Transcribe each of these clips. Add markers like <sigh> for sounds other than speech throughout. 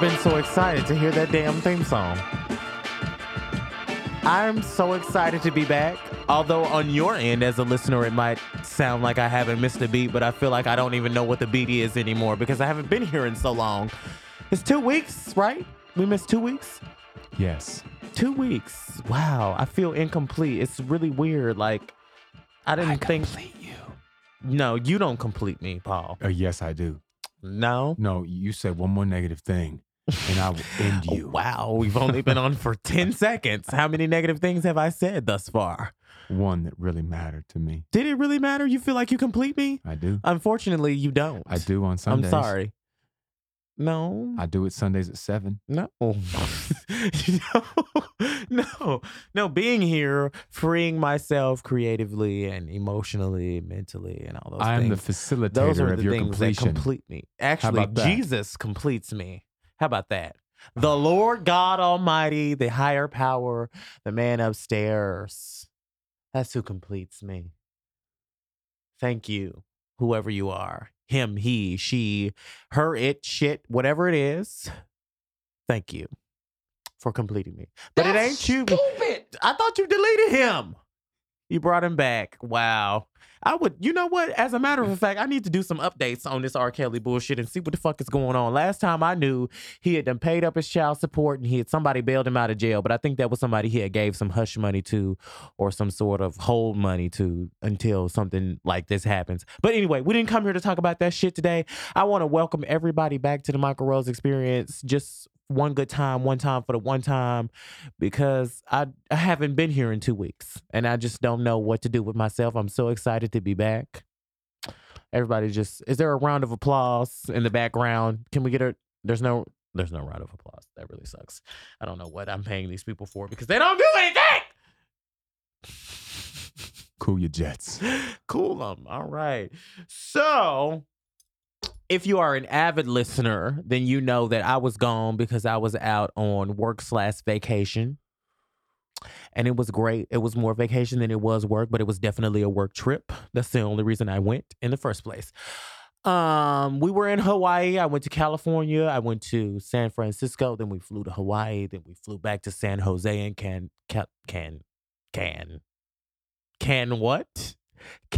been so excited to hear that damn theme song. I'm so excited to be back. Although on your end, as a listener, it might sound like I haven't missed a beat, but I feel like I don't even know what the beat is anymore because I haven't been here in so long. It's two weeks, right? We missed two weeks? Yes. Two weeks. Wow. I feel incomplete. It's really weird. Like, I didn't think. you. No, you don't complete me, Paul. Uh, yes, I do. No. No, you said one more negative thing, and I will end oh, you. Wow, we've only been on for <laughs> 10 seconds. How many negative things have I said thus far? One that really mattered to me. Did it really matter? You feel like you complete me? I do. Unfortunately, you don't. I do on Sundays. I'm sorry. No. I do it Sundays at seven. No. <laughs> no. <laughs> No. No. Being here, freeing myself creatively and emotionally, mentally, and all those I am the facilitator those are of the your things that completion. complete me. Actually, that? Jesus completes me. How about that? The Lord God Almighty, the higher power, the man upstairs. That's who completes me. Thank you, whoever you are. Him, he, she, her, it, shit, whatever it is. Thank you for completing me. But it ain't you. I thought you deleted him. You brought him back. Wow. I would, you know what? As a matter of <laughs> fact, I need to do some updates on this R. Kelly bullshit and see what the fuck is going on. Last time I knew, he had done paid up his child support and he had somebody bailed him out of jail. But I think that was somebody he had gave some hush money to or some sort of hold money to until something like this happens. But anyway, we didn't come here to talk about that shit today. I want to welcome everybody back to the Mykel Rose experience. Just one good time, one time for the one time, because I, I haven't been here in two weeks and I just don't know what to do with myself. I'm so excited to be back. Everybody just is there a round of applause in the background? Can we get a there's no there's no round of applause. That really sucks. I don't know what I'm paying these people for because they don't do anything. Cool your jets. <laughs> cool them. All right. So, if you are an avid listener, then you know that I was gone because I was out on work slash vacation. And it was great. It was more vacation than it was work, but it was definitely a work trip. That's the only reason I went in the first place. Um, we were in Hawaii. I went to California. I went to San Francisco. Then we flew to Hawaii. Then we flew back to San Jose and can can can can can what?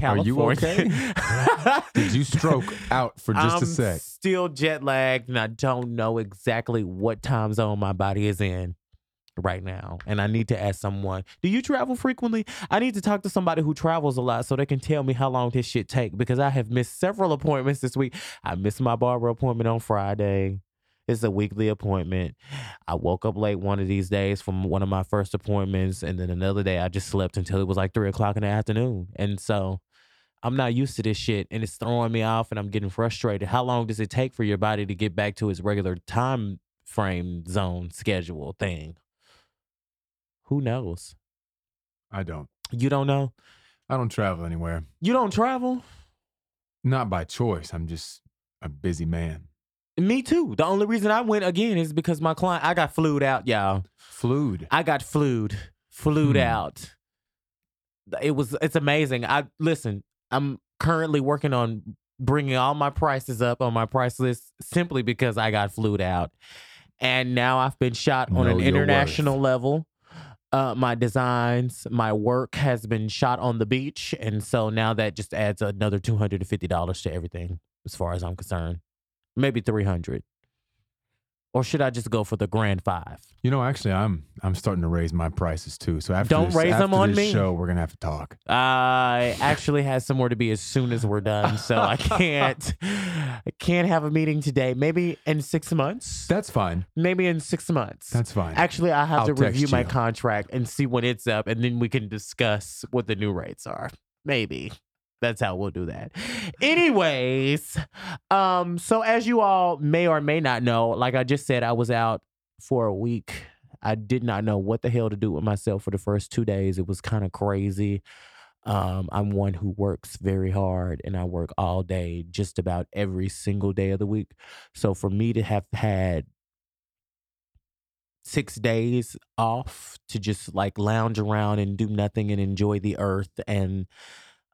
Are you California. <laughs> Did you stroke out for just I'm a sec? Still jet lagged, and I don't know exactly what time zone my body is in right now. And I need to ask someone, do you travel frequently? I need to talk to somebody who travels a lot so they can tell me how long this shit take because I have missed several appointments this week. I missed my barber appointment on Friday. It's a weekly appointment. I woke up late one of these days from one of my first appointments, and then another day I just slept until it was like three o'clock in the afternoon. And so I'm not used to this shit, and it's throwing me off, and I'm getting frustrated. How long does it take for your body to get back to its regular time frame zone schedule thing? Who knows? I don't. You don't know. I don't travel anywhere. You don't travel. Not by choice. I'm just a busy man. Me too. The only reason I went again is because my client. I got flued out, y'all. Flued. I got flued, flued Hmm. out. It was. It's amazing. I listen. I'm currently working on bringing all my prices up on my price list simply because I got flued out, and now I've been shot on Know an international level. Uh, my designs, my work has been shot on the beach, and so now that just adds another two hundred and fifty dollars to everything, as far as I'm concerned. Maybe three hundred, or should I just go for the grand five? You know, actually, I'm I'm starting to raise my prices too. So after Don't this, raise them on me. show, we're gonna have to talk. I actually has somewhere to be as soon as we're done, so I <laughs> can't I can't have a meeting today. Maybe in six months. That's fine. Maybe in six months. That's fine. Actually, I have I'll to review my you. contract and see when it's up, and then we can discuss what the new rates are. Maybe that's how we'll do that. Anyways, um, so as you all may or may not know, like I just said, I was out for a week. I did not know what the hell to do with myself for the first two days. It was kind of crazy. Um, I'm one who works very hard and I work all day, just about every single day of the week. So for me to have had six days off to just like lounge around and do nothing and enjoy the earth and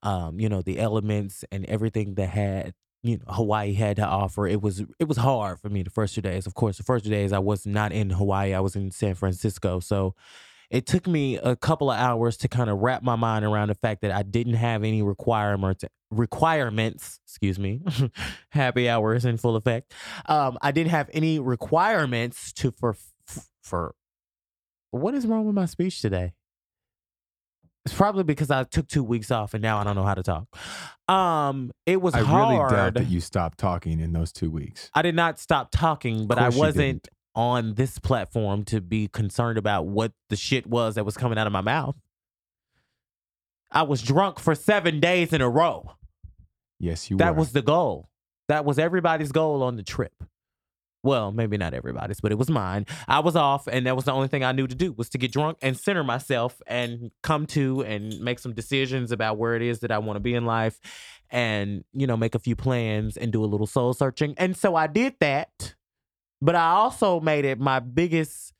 um, you know, the elements and everything that had you know Hawaii had to offer. It was it was hard for me the first two days. Of course, the first two days I was not in Hawaii. I was in San Francisco. So it took me a couple of hours to kind of wrap my mind around the fact that I didn't have any requirements requirements, excuse me. <laughs> Happy hour is in full effect. Um, I didn't have any requirements to for for what is wrong with my speech today? It's probably because I took two weeks off and now I don't know how to talk. Um, it was I hard. really doubt that you stopped talking in those two weeks. I did not stop talking, but I course you wasn't didn't. on this platform to be concerned about what the shit was that was coming out of my mouth. I was drunk for seven days in a row. Yes, you were. That were. was the goal. That was everybody's goal on the trip. Well, maybe not everybody's, but it was mine. I was off, and that was the only thing I knew to do was to get drunk and center myself and come to and make some decisions about where it is that I want to be in life, and you know, make a few plans and do a little soul searching. And so I did that, but I also made it my biggest,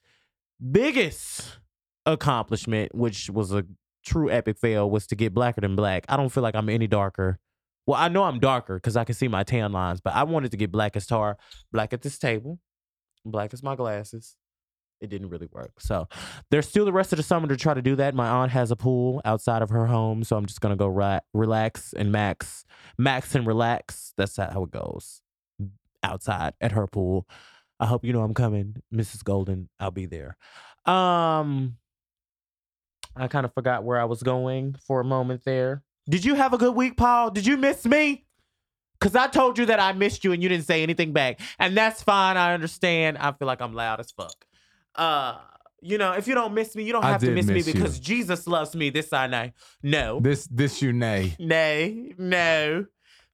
biggest accomplishment, which was a true epic fail, was to get blacker than black. I don't feel like I'm any darker. Well, I know I'm darker because I can see my tan lines, but I wanted to get black as tar, black at this table, black as my glasses. It didn't really work. So there's still the rest of the summer to try to do that. My aunt has a pool outside of her home, so I'm just gonna go relax and max, max and relax. That's how it goes. Outside at her pool. I hope you know I'm coming, Mrs. Golden. I'll be there. Um, I kind of forgot where I was going for a moment there. Did you have a good week, Paul? Did you miss me? Cause I told you that I missed you and you didn't say anything back. And that's fine. I understand. I feel like I'm loud as fuck. Uh, you know, if you don't miss me, you don't I have to miss, me miss you. because Jesus loves me. This I know. No. this this you nay. Nay, no.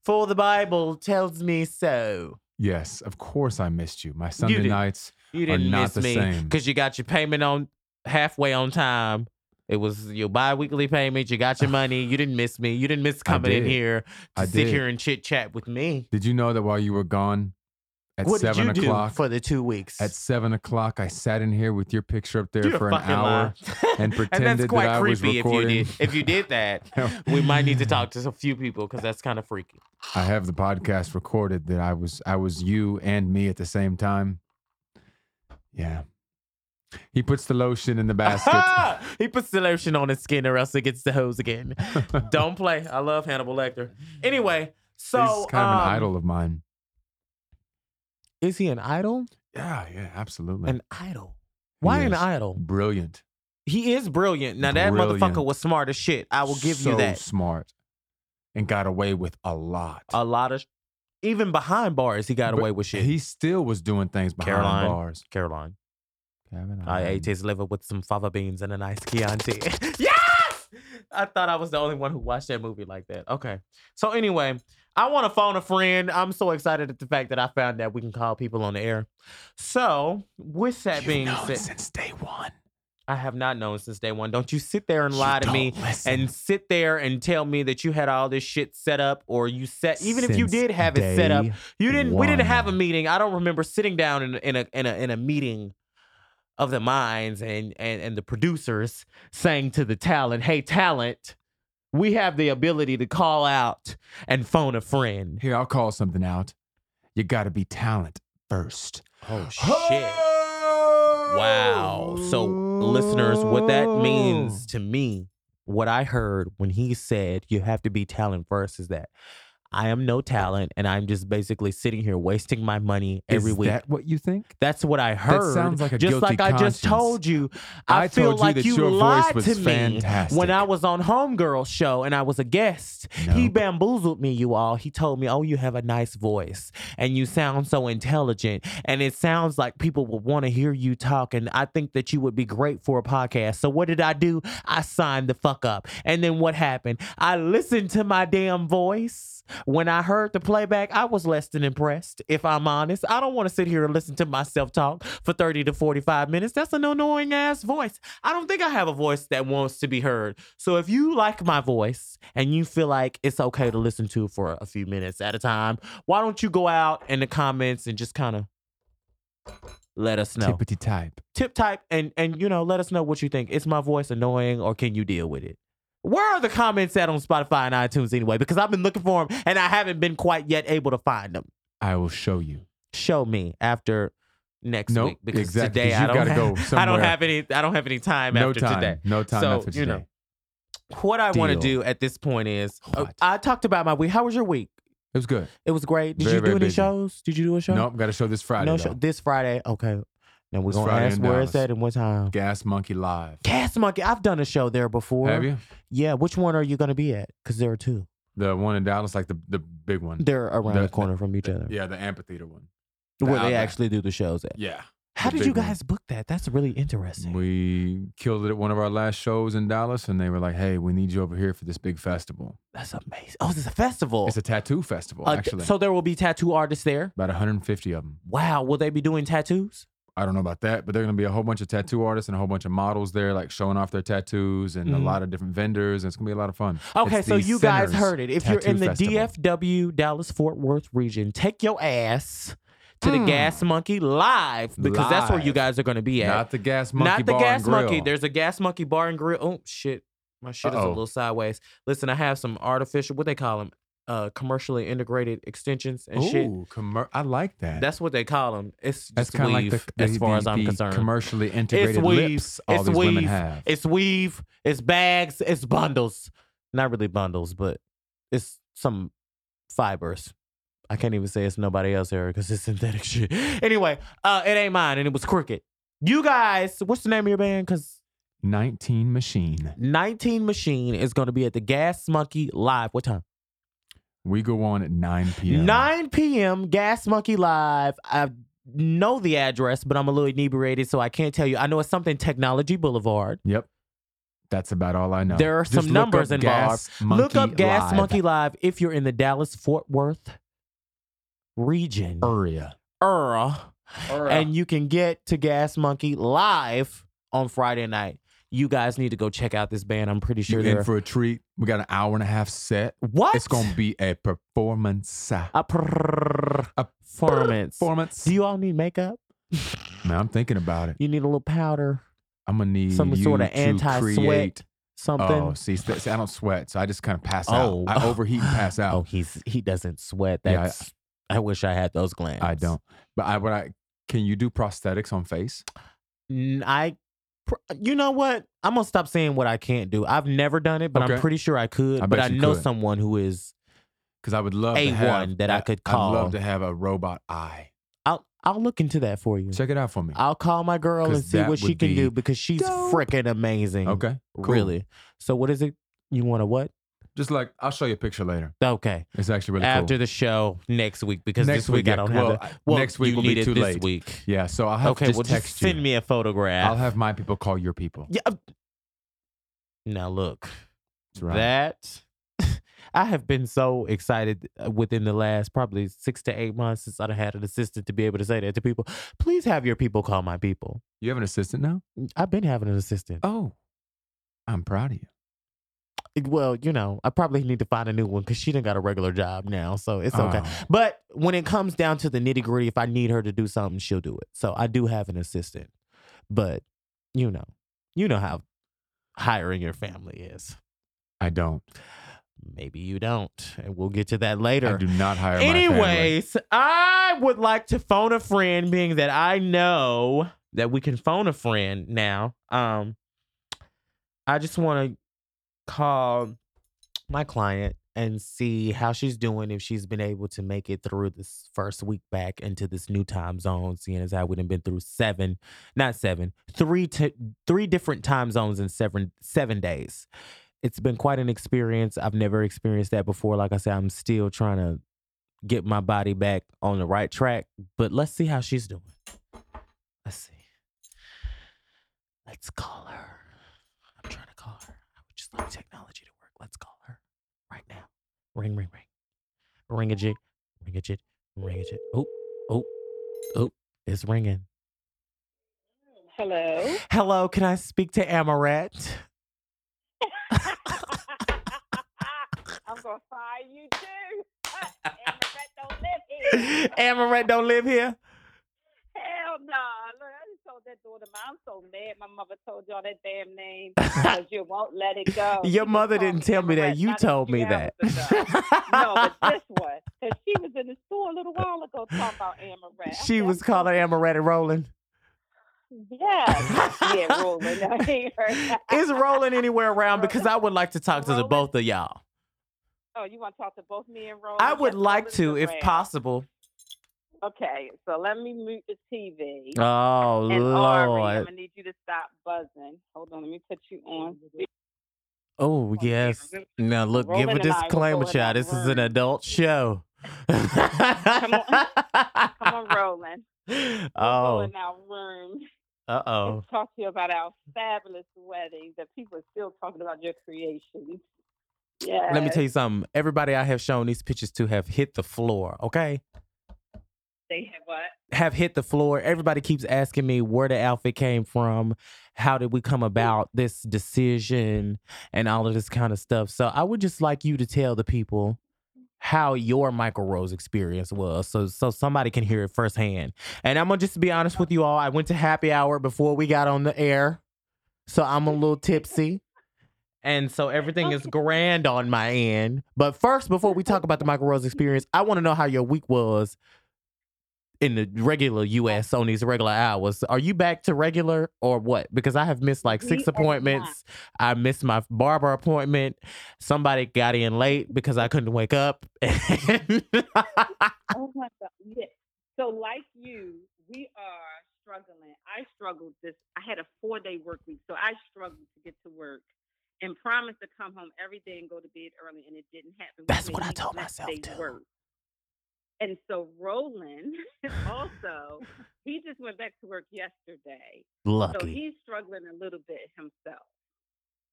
For the Bible tells me so. Yes, of course I missed you. My Sunday did. nights. You didn't not miss the me same. because you got your payment on halfway on time. It was your bi-weekly payment. You got your <sighs> money. You didn't miss me. You didn't miss coming in here to I sit did. here and chit chat with me. Did you know that while you were gone at what seven did o'clock? do for the two weeks? at seven o'clock, I sat in here with your picture up there You're for an fucking hour. lying. <laughs> and and pretended that's quite that I was creepy if you recording. did. If you did that, we might need to talk to a few people because that's kind of freaky. <sighs> I have the podcast recorded that I was I was you and me at the same time. Yeah. He puts the lotion in the basket. <laughs> he puts the lotion on his skin or else it gets the hose again. <laughs> Don't play. I love Hannibal Lecter. Anyway, so He's kind of an um, idol of mine. Is he an idol? Yeah, yeah, absolutely. An idol. Why an idol? Brilliant. He is brilliant. Now that Brilliant. motherfucker was smart as shit. I will give so you that. smart. And got away with a lot. A lot of, even behind bars, he got But away with shit. He still was doing things behind Caroline. bars. Caroline. Kevin, I ate his liver with some fava beans and a nice Chianti. yes! I thought I was the only one who watched that movie like that. Okay. So anyway, I want to phone a friend. I'm so excited at the fact that I found that we can call people on the air. So with that You've being known said, since day one. I have not known since day one. Don't you sit there and lie You to me listen. and sit there and tell me that you had all this shit set up or you set even if you did have it set up you didn't we didn't have a meeting i don't remember sitting down in, in a in a in a meeting of the minds and and and the producers saying to the talent hey talent we have the ability to call out and phone a friend Here, I'll call something out. You got to be talent first. oh shit wow so listeners what that means to me what i heard when he said you have to be talent first is that I am no talent, and I'm just basically sitting here wasting my money every Is week. that what you think? That's what I heard. sounds like a just guilty like I just conscience. told you. I, I feel told you like that you your voice lied was to me fantastic. when I was on Homegirl show and I was a guest. He bamboozled me, you all. He told me, "Oh, you have a nice voice and you sound so intelligent, and it sounds like people would want to hear you talk, and I think that you would be great for a podcast." So what did I do? I signed the fuck up, and then what happened? I listened to my damn voice. When I heard the playback, I was less than impressed, if I'm honest. I don't want to sit here and listen to myself talk for 30 to 45 minutes. That's an annoying ass voice. I don't think I have a voice that wants to be heard. So if you like my voice and you feel like it's okay to listen to for a few minutes at a time, why don't you go out in the comments and just kind of let us know. Tippity type. Tip type and and you know, let us know what you think. Is my voice annoying or can you deal with it? Where are the comments at on Spotify and iTunes anyway? Because I've been looking for them and I haven't been quite yet able to find them. I will show you. Show me after next Nope, week because exactly, today I you don't have, go I don't <laughs> have any I don't have any time No after time. today. No time So, after you today. know, What I want to do at this point is uh, I talked about my week. How was your week? It was good. It was great. Did Very, you do any busy. shows? Did you do a show? Nope, got to show this Friday. no though. show. This Friday. Okay. Now we're gonna Friday ask in where it's Dallas. at and what time. Gas Monkey Live. Gas Monkey. I've done a show there before. Have you? Yeah. Which one are you gonna be at? Because there are two. The one in Dallas, like the the big one. They're around The- the, corner from each other. Yeah, the amphitheater one. Where they outlet. actually do the shows at. Yeah. How the did you big one. guys book that? That's really interesting. We killed it at one of our last shows in Dallas, and they were like, "Hey, we need you over here for this big festival. That's amazing. Oh, this is a festival. It's a tattoo festival, Uh, actually. so there will be tattoo artists there. About 150 of them. Wow. Will they be doing tattoos? I don't know about that, but they're going to be a whole bunch of tattoo artists and a whole bunch of models there, like showing off their tattoos and Mhm. a lot of different vendors. And it's going to be a lot of fun. Okay, It's so you guys heard it. If you're in the Festival. DFW Dallas Fort Worth region, take your ass to the Mm. Gas Monkey live because that's where you guys are going to be at. Not the Gas Monkey Not the Bar Gas. Monkey. There's a Gas Monkey Bar and Grill. Oh shit, my shit is a little sideways. Listen, I have some artificial. What they call them? Uh, commercially integrated extensions and shit. Ooh, commer- I like that. That's what they call them. It's just kind of like the, the as far the- as I'm concerned. commercially integrated weave. lips all It's these women weave. have. It's weave, it's bags, it's bundles. Not really bundles, but it's some fibers. I can't even say it's nobody else here because it's synthetic <laughs> shit. Anyway, uh, it ain't mine, and it was crooked. You guys, what's the name of your band? Because 19 Machine. 19 Machine is going to be at the Gas Monkey Live. What time? We go on at 9 p.m. 9 p.m. Gas Monkey Live. I know the address, but I'm a little inebriated, so I can't tell you. I know it's something Technology Boulevard. Yep. That's about all I know. There are Just some numbers up involved. Gas Look up Gas Live Monkey Live if you're in the Dallas Fort Worth region. area. Earl. And you can get to Gas Monkey live on Friday night. You guys need to go check out this band. I'm pretty sure they're in for a treat. We got an hour and a half set. what? It's going to be a performance. a performance. A performance. Do you all need makeup? Man, I'm thinking about it. You need a little powder, I'm going to need some you sort of anti-sweat, something. Oh, see, see, I don't sweat, so I just kind of pass Oh. out. I overheat and pass <laughs> oh, out. Oh, he's he doesn't sweat. Yeah, I- That's I, wish I had those glands. I don't. But I, what I can you do prosthetics on face? I, pr- you know what? I'm gonna stop saying what I can't do. I've never done it, but I'm pretty sure I could. I but I know could. someone who is. Because I would love A to have one that I could call. I'd love to have a robot eye. I'll I'll look into that for you. Check it out for me. I'll call my girl and see what she can do because she's freaking amazing. Okay, cool. Really. So what is it? You want to what? Just like I'll show you a picture later. Okay. It's actually really cool. After cool. the show next week because Next this week, I don't well, have I- that. Well, next week you will need be it too this late. week. Yeah, so I'll have Okay, to just well, text just send you. me a photograph. I'll have my people call your people. Yeah. uh, Now look, That's right. that <laughs> I have been so excited uh, within the last probably six to eight months since I've had an assistant to be able to say that to people. Please have your people call my people. You have an assistant now? I've been having an assistant. Oh, I'm proud of you. Well, you know, I probably need to find a new one because she didn't got a regular job now, so it's okay. Oh. But when it comes down to the nitty gritty, if I need her to do something, she'll do it. So I do have an assistant, but you know, you know how hiring your family is. I don't. Maybe you don't, and we'll get to that later. I do not hire my. Anyways, I would like to phone a friend, being that I know that we can phone a friend now. Um, I just want to call my client and see how she's doing, if she's been able to make it through this first week back into this new time zone, seeing as how we've been through seven, not seven, three three different time zones in seven seven days. It's been quite an experience. I've never experienced that before. Like I said, I'm still trying to get my body back on the right track. But let's see how she's doing. Let's see. Let's call her. I'm trying to call her. I would just like technology to work. Let's call her right now. Ring, ring, ring. Ring a jig. Ring a jig. Ring a jig. Oh, oh, oh, it's ringing. Hello. Hello, can I speak to Amaret? I'm gonna fire you too. <laughs> Amaret don't live here. <laughs> Amaret don't live here. Hell no. Look, I just told that saw them. I'm so mad. My mother told y'all that damn name <laughs> because you won't let it go. <laughs> Your She mother oh, didn't tell me that. You told me that. <laughs> no, but this one, because she was in the store a little while ago talking about Amaret. I she was calling Amaretta Rolling. Yes. yeah, rolling. I ain't heard that. Is Roland anywhere around? Because I would like to talk to the both of y'all. Oh, you want to talk to both me and Roland? I would Yes, like Roland's to, if around. possible. Okay, so let me mute the TV. Oh and Ari, I'm Lord. gonna need you to stop buzzing. Hold on, let me put you on. Oh yes. Now look, give a Roland and I disclaimer, in child. This is an adult show. Come on. Come on, Roland. Oh. in our room Uh oh. talk to you about our fabulous wedding that people are still talking about your creations. Yeah. Let me tell you something. Everybody I have shown these pictures to have hit the floor. Okay. They have what? have hit the floor. Everybody keeps asking me where the outfit came from, how did we come about this decision, and all of this kind of stuff. So I would just like you to tell the people how your Mykel Rose experience was, so so somebody can hear it firsthand. And I'm gonna just be honest with you all. I went to happy hour before we got on the air, so I'm a little tipsy. And so everything is grand on my end. But first, before we talk about the Mykel Rose experience, I want to know how your week was in the regular US on these regular hours. Are you back to regular or what? Because I have missed like six We appointments. I missed my barber appointment. Somebody got in late because I couldn't wake up. <laughs> Oh my God. So like you, we are struggling. I struggled this. I had a four day work week, so I struggled to get to work and promised to come home every day and go to bed early, and it didn't happen. That's what I told myself, too. work. And so Roland <laughs> also, <laughs> he just went back to work yesterday. Lucky. So he's struggling a little bit himself.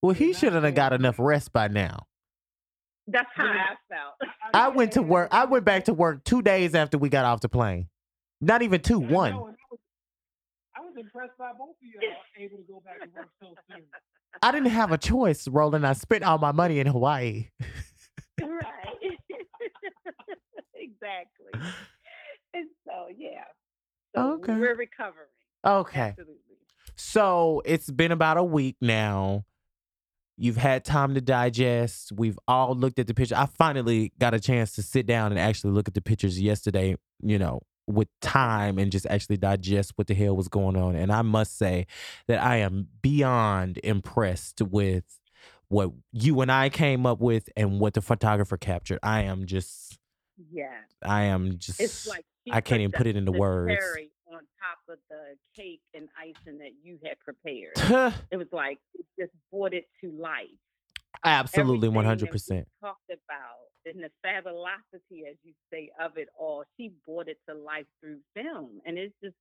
Well, he shouldn't have got enough rest by now. That's how I felt. <laughs> I went to work. I went back to work two days after we got off the plane. Not even two, one. I was, I was impressed by both of you able to go back to work so soon. I didn't have a choice, Roland. I spent all my money in Hawaii. right. Exactly. And so, yeah. So Okay. we're recovering. Okay. Absolutely. So it's been about a week now. You've had time to digest. We've all looked at the picture. I finally got a chance to sit down and actually look at the pictures yesterday, you know, with time and just actually digest what the hell was going on. And I must say that I am beyond impressed with what you and I came up with and what the photographer captured. I am just, Yeah. I am just, It's like she I can't even the- put it into the words. cherry on top of the cake and icing that you had prepared. <laughs> It was like it just brought it to life. absolutely Everything that we 100%. Talked about and the fabulosity, as you say, of it all. She brought it to life through film, and it's just.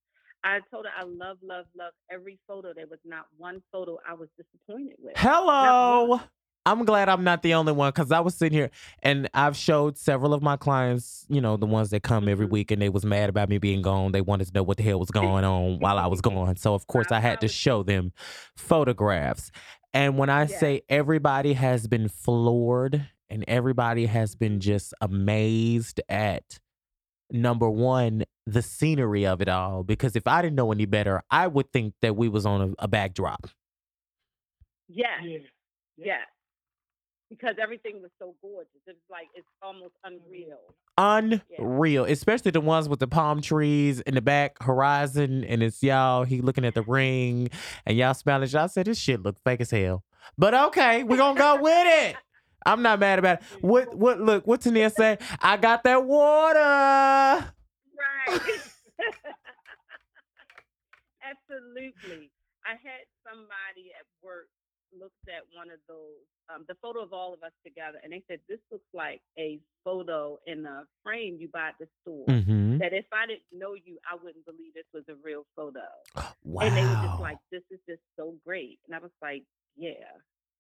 I told her I love, love, love every photo. There was not one photo I was disappointed with. Hello. I'm glad I'm not the only one because I was sitting here and I've showed several of my clients, you know, the ones that come every Mhm. week and they was mad about me being gone. They wanted to know what the hell was <laughs> going on while I was gone. So of course I had to show them photographs. And when I Yes. say everybody has been floored and everybody has been just amazed at number one, the scenery of it all. Because if I didn't know any better, I would think that we was on a, a backdrop. Yeah. Yeah. yes, because everything was so gorgeous. It's like it's almost mm-hmm. unreal. unreal, especially the ones with the palm trees in the back horizon, and it's y'all. He looking at the ring, and y'all smiling. Y'all said this shit look fake as hell, but okay, we gonna go with it. I'm not mad about it. <laughs> What? What? Look, what Tania say? I got that water. Right. <laughs> <laughs> Absolutely. I had somebody at work looked at one of those, um, the photo of all of us together, and they said, This looks like a photo in a frame you buy at the store. Mm-hmm. That if I didn't know you, I wouldn't believe this was a real photo. Wow. <gasps> And they were just like, This is just so great. And I was like, Yeah,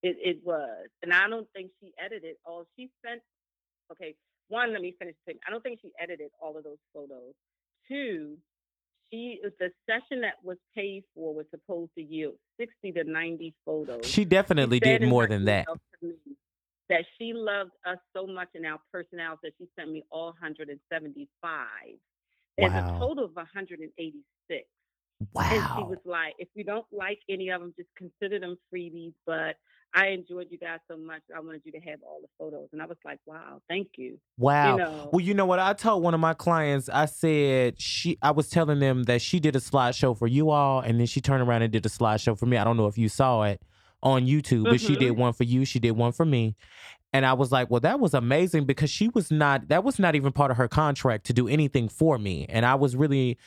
it, it was. And I don't think she edited all she sent. Okay, one, let me finish the thing. I don't think she edited all of those photos. Two, she the session that was paid for was supposed to yield 60 to 90 photos. she definitely said did more than that. email to me That she loved us so much in our personalities that she sent me all 175. There's Wow. a total of 186. Wow. And she was like, if you don't like any of them, just consider them freebies. But I enjoyed you guys so much. I wanted you to have all the photos. And I was like, wow, thank you. Wow. You know, Well, you know what? I told one of my clients, I said she I was telling them that she did a slideshow for you all, and then she turned around and did a slideshow for me. I don't know if you saw it on YouTube, but she Mhm. did one for you, she did one for me. And I was like, well, that was amazing because she was not, that was not even part of her contract to do anything for me. And I was really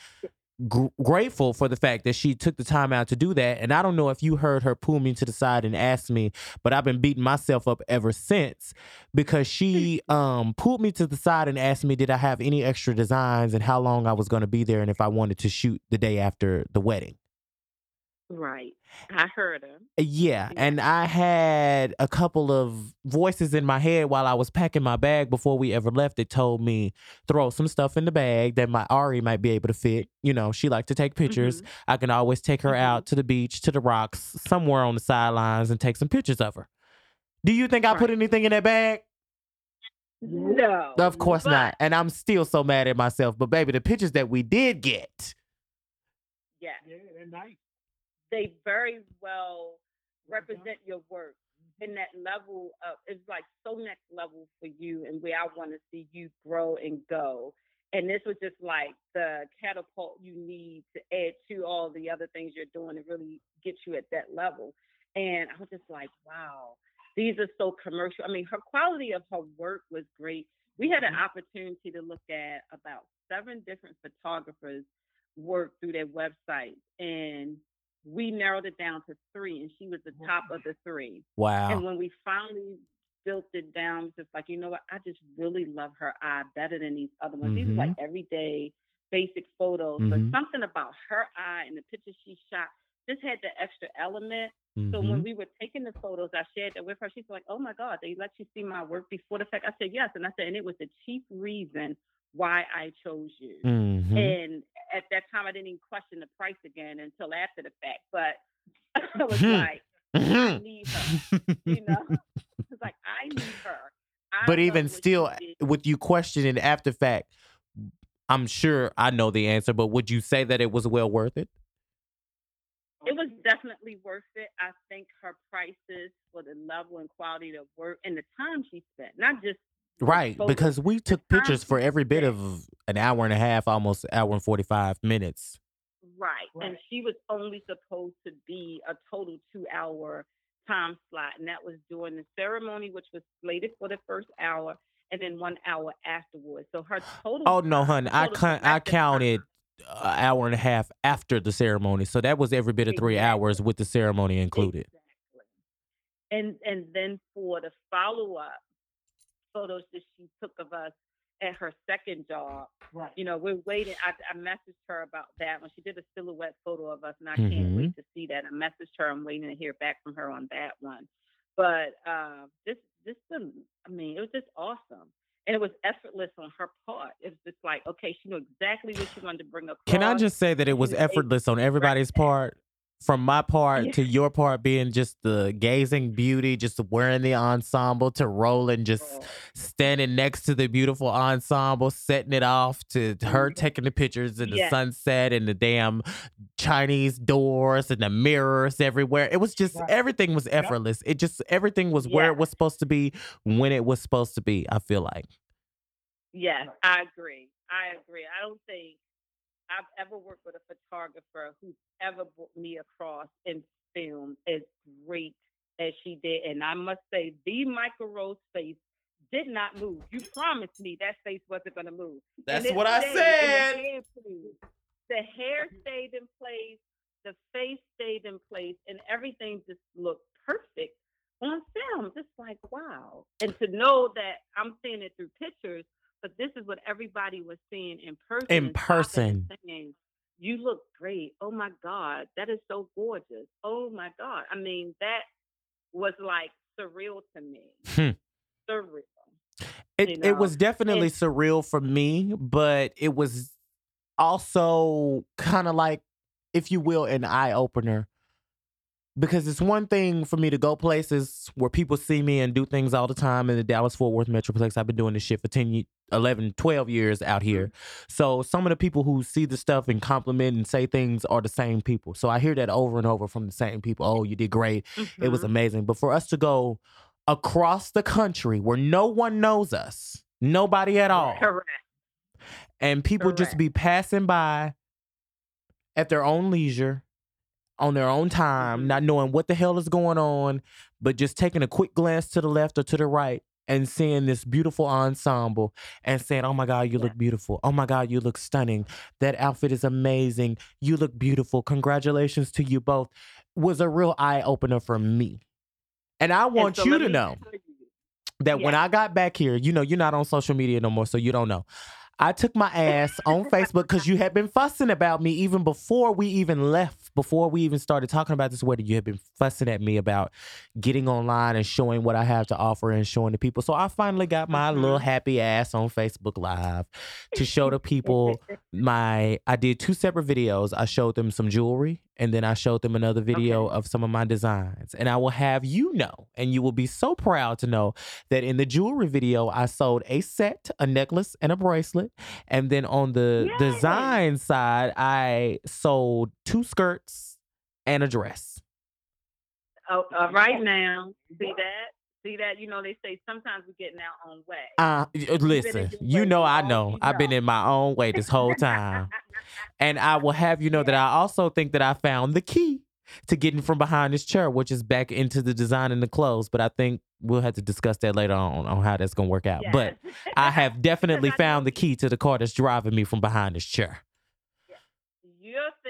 gr- grateful for the fact that she took the time out to do that. And I don't know if you heard her pull me to the side and ask me, but I've been beating myself up ever since because she <laughs> um pulled me to the side and asked me did I have any extra designs and how long I was going to be there and if I wanted to shoot the day after the wedding. Right. I heard him. Uh, Yeah, and I had a couple of voices in my head while I was packing my bag before we ever left that told me throw some stuff in the bag that my Ari might be able to fit. You know, she liked to take pictures. Mhm. I can always take her Mhm. out to the beach, to the rocks, somewhere on the sidelines and take some pictures of her. Do you think I put anything in that bag? No. Of course but, not. And I'm still so mad at myself. But baby, the pictures that we did get. Yeah. Yeah, they're nice. They very well uh-huh. represent your work mm-hmm. in that level of it's like so next level for you and where I want to see you grow and go. And this was just like the catapult you need to add to all the other things you're doing to really get you at that level. And I was just like, wow, these are so commercial. I mean, her quality of her work was great. We had an mm-hmm. opportunity to look at about seven different photographers' work through their website. And we narrowed it down to three, and she was the top of the three. Wow. And when we finally built it down, it's just like, you know what? I just really love her eye better than these other ones. These are like everyday basic photos, Mhm. but something about her eye and the pictures she shot just had the extra element. So Mhm. when we were taking the photos, I shared that with her. She's like, "Oh my God, they let you see my work before the fact." I said, "Yes," and I said, "And it was the chief reason why I chose you." Mhm. And at that time, I didn't even question the price again until after the fact. But <laughs> I was Hmm. like, I Mhm. need her. You know, <laughs> it's like I need her. I but even still, with you questioning after fact, I'm sure I know the answer, but would you say that it was well worth it? it was definitely worth it. I think her prices for the level and quality of work and the time she spent, not just Right, photos, because we took pictures for every bit of an hour and a half, almost hour and 45 minutes. Right. And she was only supposed to be a total two hour time slot. And that was during the ceremony, which was slated for the first hour, and then one hour afterwards. So her total. Oh no, time- hun, I total con- I counted an hour and a half after the ceremony, so that was every bit of three hours with the ceremony included. Exactly. And and then for the follow up photos that she took of us at her second job, Right. you know, we're waiting. I, I messaged her about that when she did a silhouette photo of us, and I can't Mhm. wait to see that. I messaged her. I'm waiting to hear back from her on that one. But uh, this, this, I mean, it was just awesome, and it was effortless on her part. It was just like, okay, she knew exactly what she wanted to bring up. Can I just say that it was effortless on everybody's part? From my part Yeah. to your part being just the gazing beauty, just wearing the ensemble to Roland, just standing next to the beautiful ensemble, setting it off to her Mhm. taking the pictures in the Yes. sunset and the damn Chinese doors and the mirrors everywhere. It was just Right. everything was Yep. effortless. It just everything was where it was supposed to be when it was supposed to be. I feel like. Yes, I agree. I agree. I don't think I've ever worked with a photographer who's ever brought me across in film as great as she did. And I must say, the Mykel Rose face did not move. You promised me that face wasn't going to move. That's what I said. The hair, the <laughs> hair stayed in place, the face stayed in place, and everything just looked perfect on film. Just like, wow. And to know that I'm seeing it through pictures, but this is what everybody was seeing in person. In and stopping and person. saying, you look great. Oh my God, that is so gorgeous. Oh my God. I mean, that was like surreal to me. Hmm. Surreal. It you it was definitely and- surreal for me, but it was also kind of like, if you will, an eye opener because it's one thing for me to go places where people see me and do things all the time in the Dallas Fort Worth Metroplex. I've been doing this shit for 10, ye- 11, 12 years out here. So some of the people who see the stuff and compliment and say things are the same people. So I hear that over and over from the same people. Oh, you did great. It was Mhm. amazing. But for us to go across the country where no one knows us, nobody at all, correct. and people just be passing by at their own leisure, on their own time, Mhm. not knowing what the hell is going on, but just taking a quick glance to the left or to the right and seeing this beautiful ensemble and saying, Oh my God, you look beautiful. Oh my God, you look stunning. That outfit is amazing. You look beautiful. Congratulations to you both. Was a real eye opener for me. And I And want so you to know that when I got back here, you know, you're not on social media no more, so you don't know. I took my ass on Facebook because you had been fussing about me even before we even left, before we even started talking about this wedding. You had been fussing at me about getting online and showing what I have to offer and showing the people. So I finally got my little Mhm. happy ass on Facebook Live to show the people <laughs> my I did two separate videos. I showed them some jewelry and then I showed them another video of some of my designs. And I will have you know, and you will be so proud to know that in the jewelry video I sold a set, a necklace, and a bracelet. And then on the Yay! design side, I sold two skirts and a dress. Oh, all right now. See that? See that? You know, they say sometimes we get in our own way. Uh, listen, you know I know. I've been in my own way this whole time. And I will have you know that I also think that I found the key to getting from behind this chair, which is back into the design and the clothes. But I think we'll have to discuss that later on on how that's gonna work out. But I have <laughs> definitely found the key to the car that's driving me from behind this chair.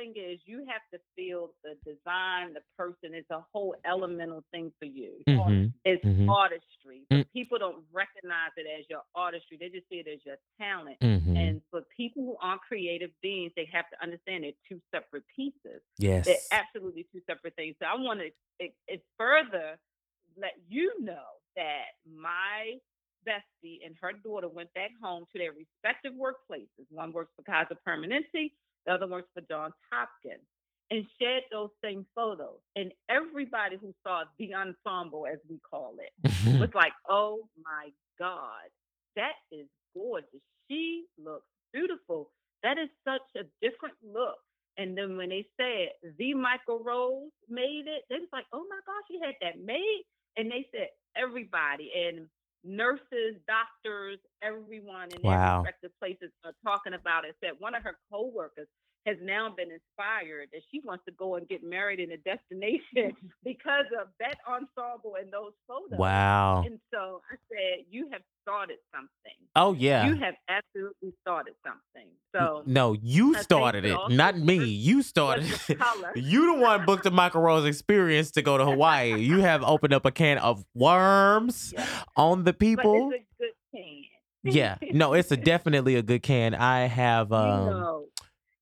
Thing is you have to feel the design, the person. It's a whole elemental thing for you. hmm It's Mhm. artistry. But Mm. people don't recognize it as your artistry. They just see it as your talent. hmm And for people who aren't creative beings, they have to understand they're two separate pieces. Yes. They're absolutely two separate things. So I want to further let you know that my bestie and her daughter went back home to their respective workplaces. One works for Kaiser Permanente, the other works for Johns Hopkins, and shared those same photos. And everybody who saw the ensemble, as we call it, was <laughs> like, oh my God, that is gorgeous. She looks beautiful. That is such a different look. And then when they said the Mykel Rose made it, they was like, oh my gosh, she had that made. And they said everybody and nurses, doctors, everyone in their Wow. respective places are talking about it. Said one of her coworkers has now been inspired that she wants to go and get married in a destination <laughs> <laughs> because of that ensemble and those photos. wow. And so I said, You have started something. Oh yeah. You have absolutely started something. So no, you I started it not me. You started it. <laughs> You the one booked the Mykel Rose experience to go to Hawaii. You have opened up a can of worms Yeah. on the but people. it's a good can. yeah, no, it's a definitely a good can. I have you um know.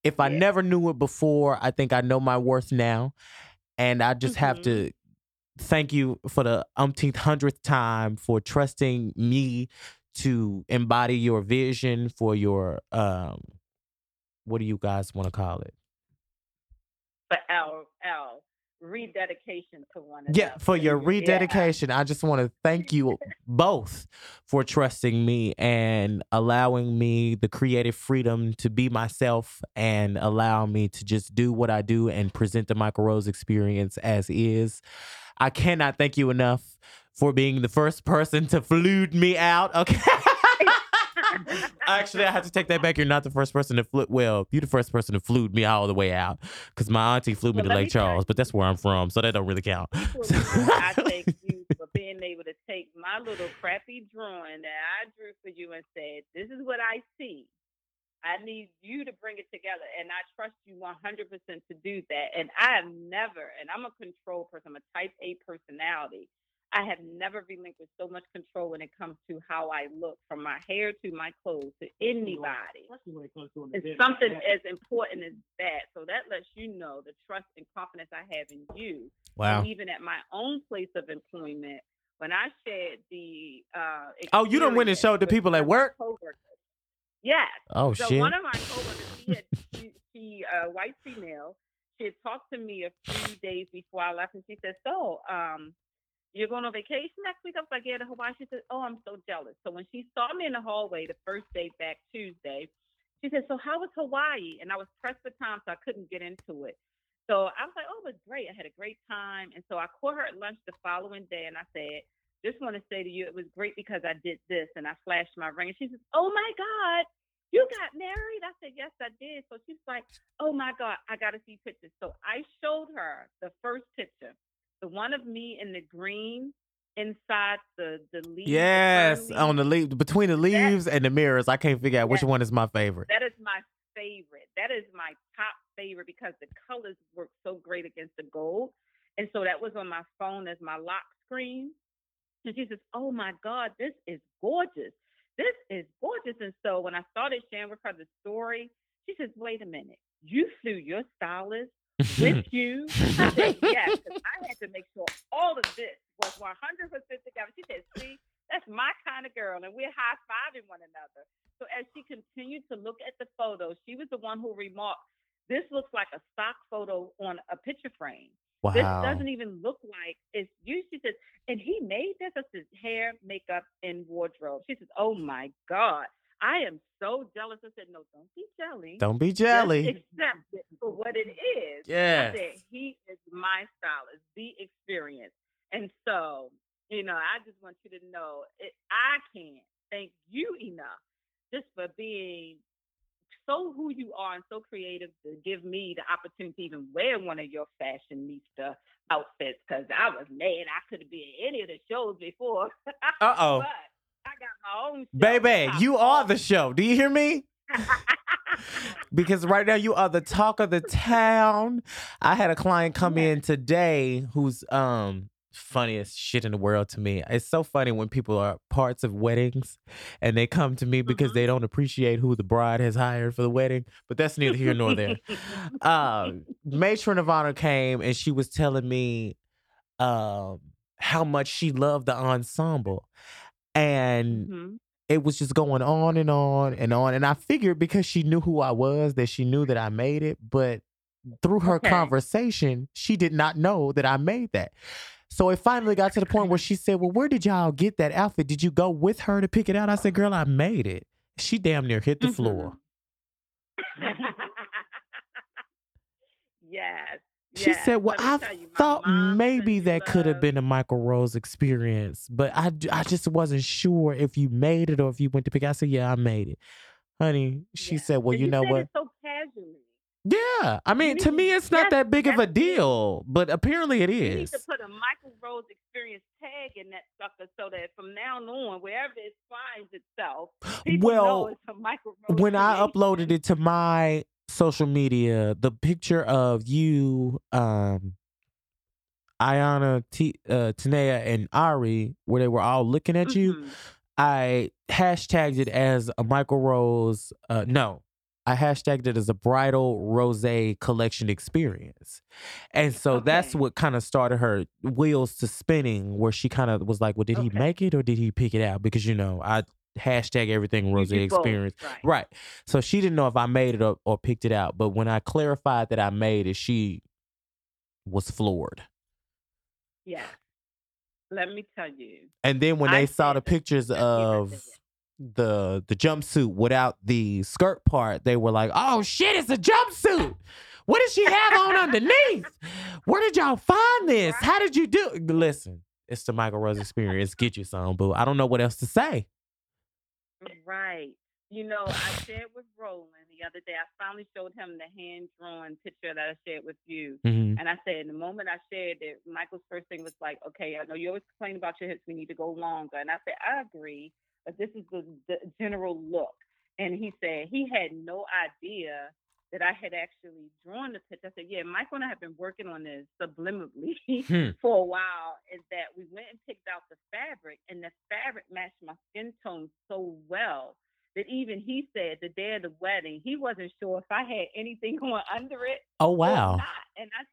If I yeah. never knew it before, I think I know my worth now. And I just have Mhm. to thank you for the umpteenth hundredth time for trusting me to embody your vision for your um what do you guys want to call it? for our our rededication to one another. Yeah, for your Yeah. rededication. I just want to thank you both for trusting me and allowing me the creative freedom to be myself and allow me to just do what I do and present the Mykel Rose experience as is. I cannot thank you enough for being the first person to flude me out. Okay. <laughs> Actually, I have to take that back. You're not the first person to flew. Well, you're the first person to flued me all the way out because my auntie flew me Well, to Lake Charles, but that's where I'm from, so that don't really count. I thank you for being able to take my little crappy drawing that I drew for you and said, "This is what I see. I need you to bring it together, and I trust you 100% to do that." And I have never, and I'm a control person. I'm a Type A personality. I have never relinquished so much control when it comes to how I look, from my hair to my clothes to anybody. When it comes to an It's something as important as that. So that lets you know the trust and confidence I have in you. Wow. And even at my own place of employment, when I shared the uh Oh, you done went and showed the people at work? coworkers. Yes. Oh so shit. one of my coworkers, she, had, she, she uh, white female, she had talked to me a few days before I left, and she said, "So, um, you're going on vacation next week?" I was like, "Yeah, to Hawaii." She said, "Oh, I'm so jealous." So when she saw me in the hallway the first day back Tuesday, she said, "So how was Hawaii?" And I was pressed for time, so I couldn't get into it. So I was like, "Oh, it was great. I had a great time." And so I called her at lunch the following day, and I said, "Just want to say to you, it was great because I did this." And I flashed my ring, and she says, "Oh my God." You got married? I said, Yes, I did. So she's like, Oh my God, I got to see pictures. So I showed her the first picture, the one of me in the green inside the, the leaves. the Yes, fern on the leaf between the leaves and the mirrors. I can't figure out which Yes. one is my favorite. That is my favorite. That is my top favorite because the colors work so great against the gold. And so that was on my phone as my lock screen. And she says, Oh my God, this is gorgeous. This is gorgeous. And so when I started sharing with her the story, she says, Wait a minute. You flew your stylist with you? I <laughs> said, Yes, because I had to make sure all of this was 100% together. She said, See, that's my kind of girl. And we're high fiving one another. So as she continued to look at the photos, she was the one who remarked, "This looks like a stock photo on a picture frame. This doesn't even look like it's you." She says, "And he made this." I said, "Hair, makeup, and wardrobe." She says, "Oh my God, I am so jealous." I said, "No, don't be jelly. Don't be Just jelly. accept it for what it is." Yes. I said, he is my stylist, the experience. And so, you know, I just want you to know it, I can't thank you enough just for being so who you are and so creative to give me the opportunity to even wear one of your fashionista outfits because I was mad I couldn't be in any of the shows before. <laughs> Uh oh. Got my own show. Baby, you are the show. Do you hear me? <laughs> Because right now you are the talk of the town. I had a client come in today who's um funniest shit in the world to me. It's so funny when people are parts of weddings and they come to me because Mhm. they don't appreciate who the bride has hired for the wedding. But that's neither here nor there. <laughs> um, matron of honor came and she was telling me um how much she loved the ensemble. And Mhm. it was just going on and on and on. And I figured because she knew who I was that she knew that I made it. But through her Okay. conversation, she did not know that I made that. So it finally got to the point where <laughs> she said, Well, where did y'all get that outfit? Did you go with her to pick it out? I said, Girl, I made it. She damn near hit the floor. <laughs> yes. She yes. said, Well, I you, thought maybe that could have been a Mykel Rose experience, but I, I just wasn't sure if you made it or if you went to pick. I said, Yeah, I made it. Honey, she Yeah. said, Well, And you know what? So casually. Yeah. I mean, need to me, it's not that big of a deal, but apparently it is. You need to put a Mykel Rose experience tag in that sucker so that from now on, wherever it finds itself, <gasps> people know Well, it's a Mykel Rose. when I uploaded it to my social media, the picture of you, um, Ayana, T, uh, Tanea, and Ari, where they were all looking at you, Mhm. I hashtagged it as a Mykel Rose. Uh, no, I hashtagged it as a bridal rose collection experience. And so that's what kind of started her wheels to spinning, where she kind of was like, well, did he make it or did he pick it out? Because, you know, I hashtag everything rose both, experience. Right. Right. So she didn't know if I made it or, or picked it out. But when I clarified that I made it, she was floored. Yeah. Let me tell you. And then when I they saw the pictures of the the jumpsuit without the skirt part, they were like, "Oh shit, it's a jumpsuit! What did she have on underneath? Where did y'all find <laughs> this? How did you do?" Listen, it's the Mykel Rose experience. Get you some, boo. I don't know what else to say. Right. You know, I shared with Roland the other day. I finally showed him the hand drawn picture that I shared with you. hmm And I said, the moment I shared it, Mykel's first thing was like, okay, I know you always complain about your hips. We need to go longer. And I said, I agree, but this is the, the general look. And he said he had no idea that I had actually drawn the picture. I said, yeah, Mykel and I have been working on this subliminally Hmm. <laughs> for a while. Is that we went and picked out the fabric, and the fabric matched my skin tone so well that even he said the day of the wedding, he wasn't sure if I had anything <laughs> going under it Oh wow. And I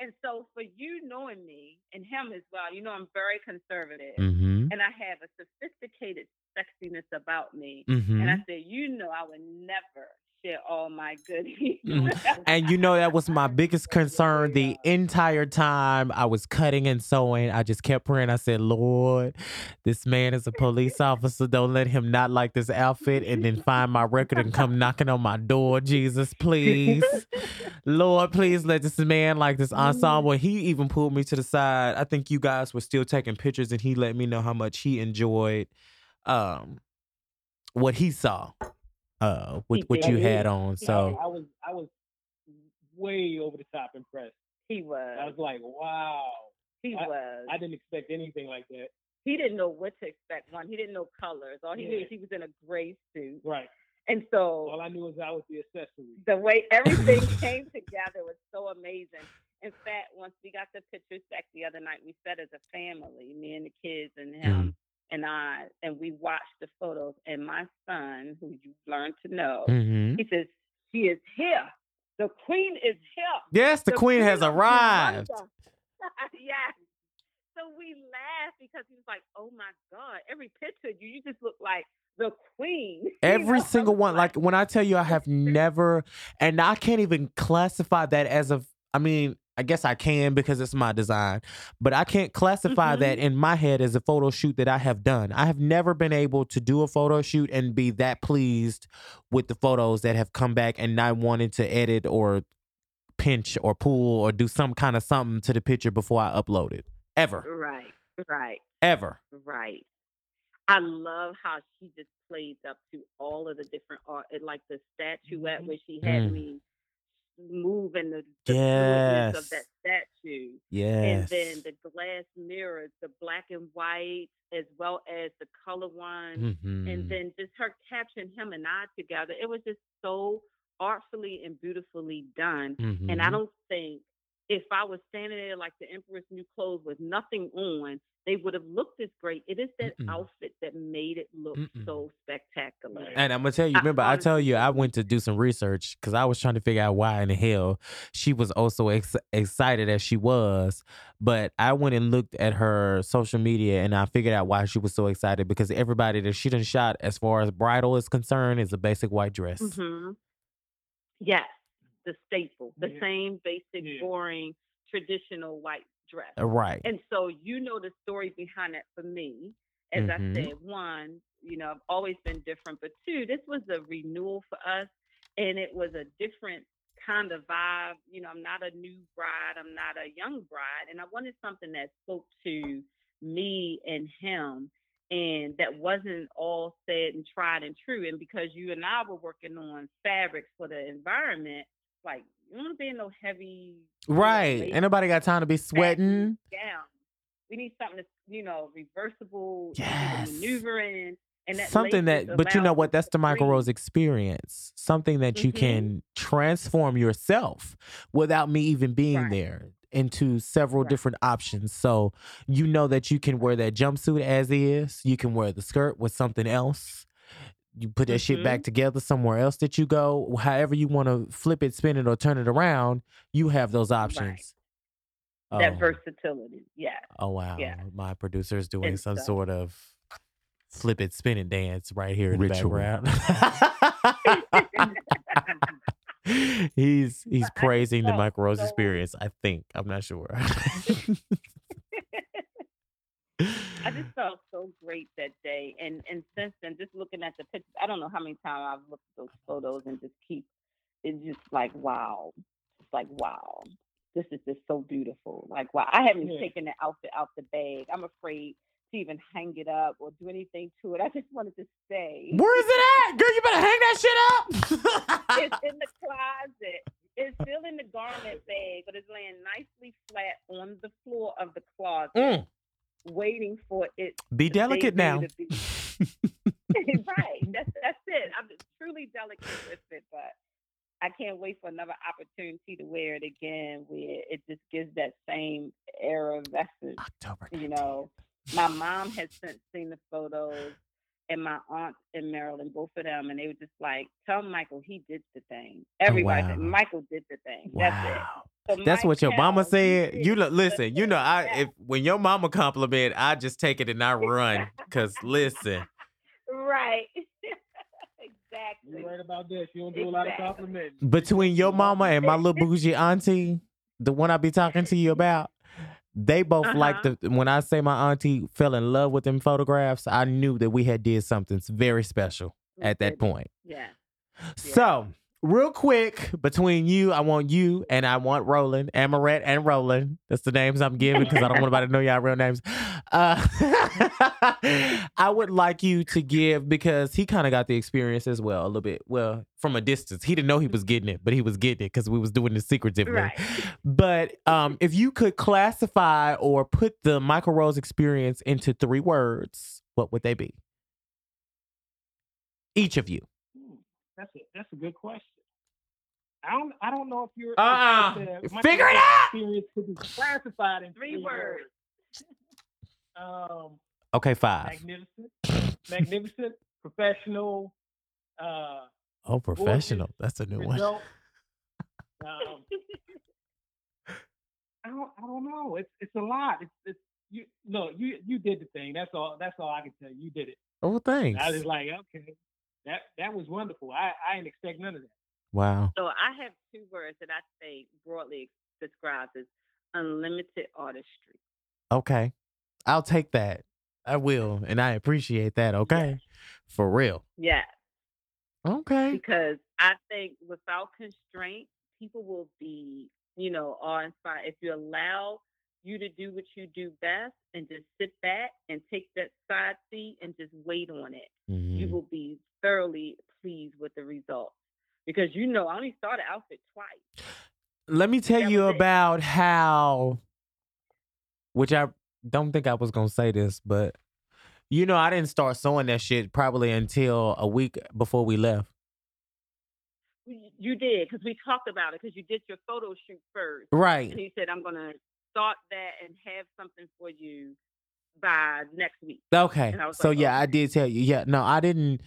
and so for you knowing me and him as well, you know I'm very conservative Mm-hmm. and I have a sophisticated sexiness about me. Mm-hmm. And I said, you know, I would never share all my goodies. Mhm. And you know that was my biggest concern the entire time I was cutting and sewing. I just kept praying. I said, "Lord, this man is a police officer. Don't let him not like this outfit and then find my record and come knocking on my door. Jesus, please, Lord, please let this man like this ensemble." He even pulled me to the side. I think you guys were still taking pictures, and he let me know how much he enjoyed um what he saw uh with what you had on. So I was I was way over the top impressed. he was. I was. was like, wow. He was. I didn't expect anything like that. he didn't know what to expect. One, he didn't know colors. All he knew is he was in a gray suit, Right. and so All I knew was I was the accessory. the way <laughs> everything came together was so amazing. In fact, once we got the pictures back the other night, we sat as a family, me and the kids and him and I, and we watched the photos. And my son, who you learned to know, mhm. he says, "She is here. The queen is here." yes, the, queen has arrived. Rwanda." <laughs> yes. So we laughed because he was like, "Oh my God! Every picture you, you just look like the queen." <laughs> Every single one. Like when I tell you, I have never, and I can't even classify that as a. I mean, I guess I can because it's my design, but I can't classify Mhm. that in my head as a photo shoot that I have done. I have never been able to do a photo shoot and be that pleased with the photos that have come back and not wanted to edit or pinch or pull or do some kind of something to the picture before I upload it. Ever. right, right. Ever. Right. I love how she just plays up to all of the different art, like the statuette Mhm. where she had Mm. me move in the, the fluidness of that Yes. statue, and then the glass mirrors, the black and white, as well as the color one, Mhm. and then just her capturing him and I together. It was just so artfully and beautifully done. And I Mhm. don't think if I was standing there like the Emperor's new clothes with nothing on, they would have looked as great. It is that Mm-mm. outfit that made it look Mm-mm. so spectacular. And I'm gonna tell you, remember, I tell you, I went to do some research because I was trying to figure out why in the hell she was also ex- excited as she was. But I went and looked at her social media and I figured out why she was so excited because everybody that she done shot, as far as bridal is concerned, is a basic white dress. hmm Yes, the staple, the Yeah. same basic, Yeah. boring, traditional white dress. Uh, Right. And so you know the story behind that for me. As Mhm. I said, one, you know, I've always been different, but two, this was a renewal for us, and it was a different kind of vibe. You know, I'm not a new bride, I'm not a young bride, and I wanted something that spoke to me and him, and that wasn't all said and tried and true. And because you and I were working on fabrics for the environment, like you don't want to be in no heavy, Right. Ain't nobody got time to be sweating. down. We need something that's, you know, reversible, Yes. to maneuver in. And that Something that, but you know what? That's the Mykel. Rose experience. Something that you Mhm. can transform yourself without me even being Right. there into several Right. different options. So you know that you can wear that jumpsuit as is. You can wear the skirt with something else. You put that shit Mm-hmm. back together somewhere else that you go. However you want to flip it, spin it, or turn it around, you have those options. That Oh. versatility. Yeah. Oh wow! Yeah. My producer is doing And some so- sort of flip it, spin it dance right here in Ritual. the background. <laughs> <laughs> he's he's But I just praising the felt Mykel Rose so- experience. I think I'm not sure. <laughs> I just felt so great that day. And and since then, just looking at the pictures, I don't know how many times I've looked at those photos and just keep it's just like wow. It's like wow. This is just so beautiful. Like wow. I haven't Yeah. taken the outfit out the bag. I'm afraid to even hang it up or do anything to it. I just wanted to stay. Where is it at, girl? You better hang that shit up. it's in the <laughs> closet. It's still in the garment bag, but it's laying nicely flat on the floor of the closet, Mm, waiting for it. be delicate now. to <laughs> <laughs> right. That's that's it. I'm truly delicate with it, but I can't wait for another opportunity to wear it again where it just gives that same era of essence. October. You know, my mom has since seen the photos and my aunt in Maryland, both of them, and they were just like, "Tell Mykel he did the thing." Oh, Everybody said Oh, wow. Mykel did the thing. That's it. So That's what your mama said. did You look, listen. You know, I if when your mama compliment, I just take it and I run. Cause listen, right. <laughs> exactly. You're right about that. You don't do a lot of compliments. Between your mama and my little bougie auntie, the one I be talking to you <laughs> about, they both like Uh-huh. the when I say my auntie fell in love with them photographs, I knew that we had did something very special at that point. Yeah. So, real quick, between you, I want you and I want Roland, Amaret and Roland. That's the names I'm giving because I don't want anybody to know y'all real names. Uh, <laughs> I would like you to give because he kind of got the experience as well, a little bit. Well, from a distance, he didn't know he was getting it, but he was getting it because we was doing it secretively. Right. But um, if you could classify or put the Mykel Rose experience into three words, what would they be? Each of you. That's a that's a good question. I don't I don't know if you're if Uh-uh. Figure it out! Experience could be classified in Three words. Um, Okay, five. magnificent, magnificent, professional, uh, Oh, professional. That's a new one. <laughs> Um, I don't I don't know. It's it's a lot. It's it's you no you you did the thing. That's all. That's all I can tell you. You did it. Oh, thanks. I was like, okay, that that was wonderful. I I didn't expect none of that. Wow. So I have two words that I say broadly describes as unlimited artistry. Okay. I'll take that. I will. And I appreciate that. Okay. For real. Yeah. Okay. because I think without constraint, people will be, you know, awe inspired. If you allow you to do what you do best and just sit back and take that side seat and just wait on it, you Mhm. will be thoroughly pleased with the results. Because you know, I only saw the outfit twice. Let me tell That you it. about how, which I don't think I was going to say this, but you know, I didn't start sewing that shit probably until a week before we left. You- You did because we talked about it because you did your photo shoot first, Right. and he said, "I'm gonna start that and have something for you by next week." Okay. And I was So like, yeah, I did tell you. Yeah, no, I didn't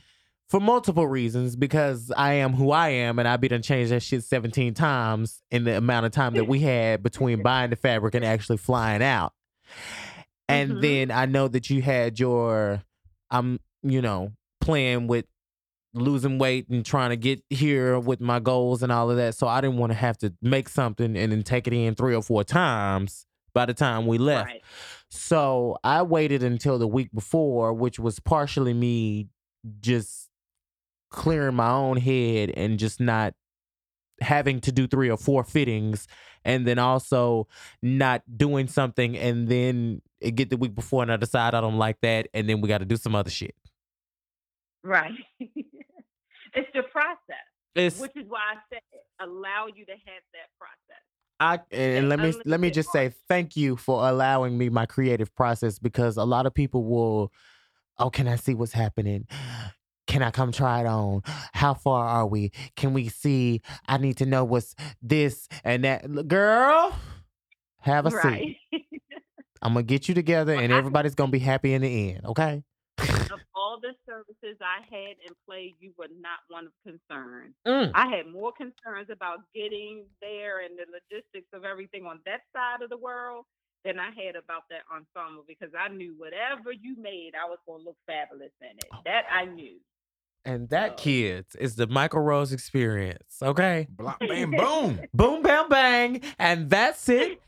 for multiple reasons because I am who I am and I be done changed that shit 17 times in the amount of time that we had between <laughs> buying the fabric and actually flying out. And Mhm. then I know that you had your I'm, you know, playing with losing weight and trying to get here with my goals and all of that. So I didn't want to have to make something and then take it in three or four times by the time we left. Right. So I waited until the week before, which was partially me just clearing my own head and just not having to do three or four fittings and then also not doing something and then it get the week before and I decide I don't like that and then we got to do some other shit. Right. <laughs> it's the process, It's which is why I said allow you to have that process. I and and let me let me just say thank you for allowing me my creative process because a lot of people will oh can I see what's happening? Can I come try it on? How far are we? Can we see? I need to know what's this and that. Girl, have a seat. <laughs> I'm gonna get you together Well, and I- everybody's gonna be happy in the end, okay? of the services I had in play, you were not one of concern. Mm. I had more concerns about getting there and the logistics of everything on that side of the world than I had about that ensemble because I knew whatever you made, I was gonna look fabulous in it. That I knew. And that, So- kids, is the Mykel Rose experience, okay? Blah, bam, boom. <laughs> Boom, bam, bang. And that's it.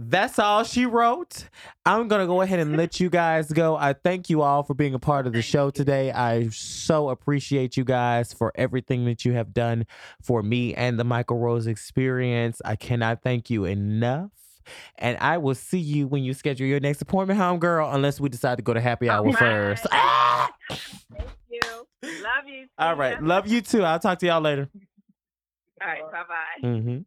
That's all she wrote. I'm going to go ahead and let you guys go. I thank you all for being a part of the show today. I so appreciate you guys for everything that you have done for me and the Mykel Rose experience. I cannot thank you enough. And I will see you when you schedule your next appointment, home girl, unless we decide to go to happy hour All first. Ah! Thank you. Love you. <laughs> All See right. Love you too. I'll talk to y'all later. All right. Bye bye. Mm-hmm.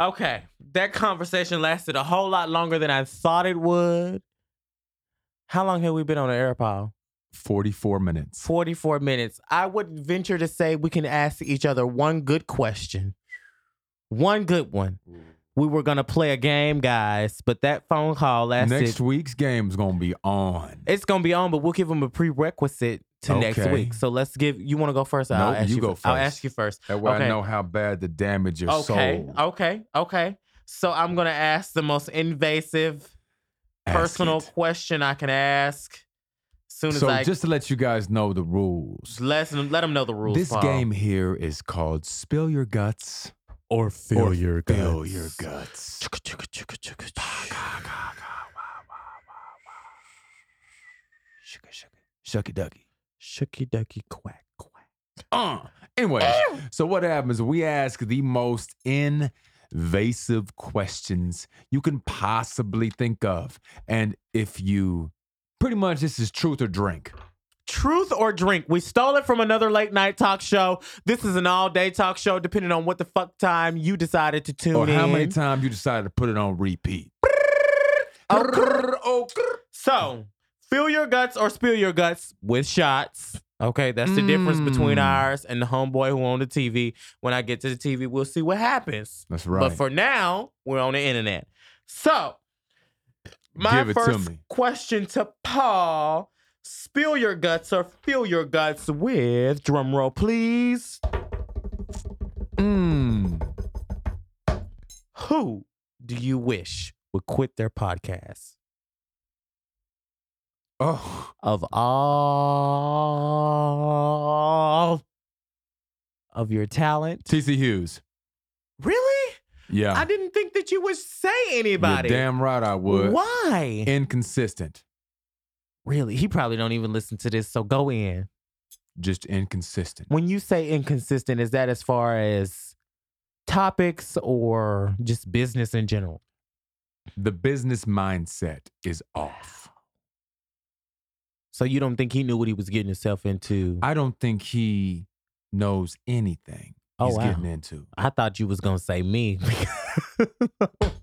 Okay, that conversation lasted a whole lot longer than I thought it would. How long have we been on the air, Paul? 44 minutes. 44 minutes. I would venture to say we can ask each other one good question. One good one. We were going to play a game, guys, but that phone call lasted. Next week's game's going to be on. It's going to be on, but we'll give them a prerequisite to next week. So let's give, you want to go first? I'll ask you you go fir- I'll first. ask you first. That way Okay. I know how bad the damage your Okay, soul. okay, okay. So I'm gonna ask the most invasive Ask personal it. question I can ask. Soon as So I just to let you guys know the rules. let them let them know the rules. This Paul. game here is called Spill Your Guts or or fill your guts. Fill Your Guts. Shucky, shucky. Shucky ducky. Shucky ducky quack quack. Uh. Anyway, so what happens? We ask the most invasive questions you can possibly think of. And if you pretty much this is truth or drink. Truth or drink? We stole it from another late night talk show. This is an all day talk show, depending on what the fuck time you decided to tune Or in. how many times you decided to put it on repeat. So, fill your guts or spill your guts with shots. Okay, that's the difference between Mm. ours and the homeboy who owned the TV. When I get to the TV, we'll see what happens. That's right. But for now, we're on the internet. So, my it to first question to Paul spill your guts or fill your guts with, drum roll, please. Mm. Who do you wish would quit their podcast? Oh, Of all of your talent? TC Hughes. Really? Yeah. I didn't think that you would say anybody. You're damn right I would. Why? Inconsistent. really? He probably don't even listen to this, so go in. Just inconsistent. When you say inconsistent, is that as far as topics or just business in general? The business mindset is off. So you don't think he knew what he was getting himself into? I, don't think he knows anything Oh, he's wow. getting into. I thought you was gonna say me.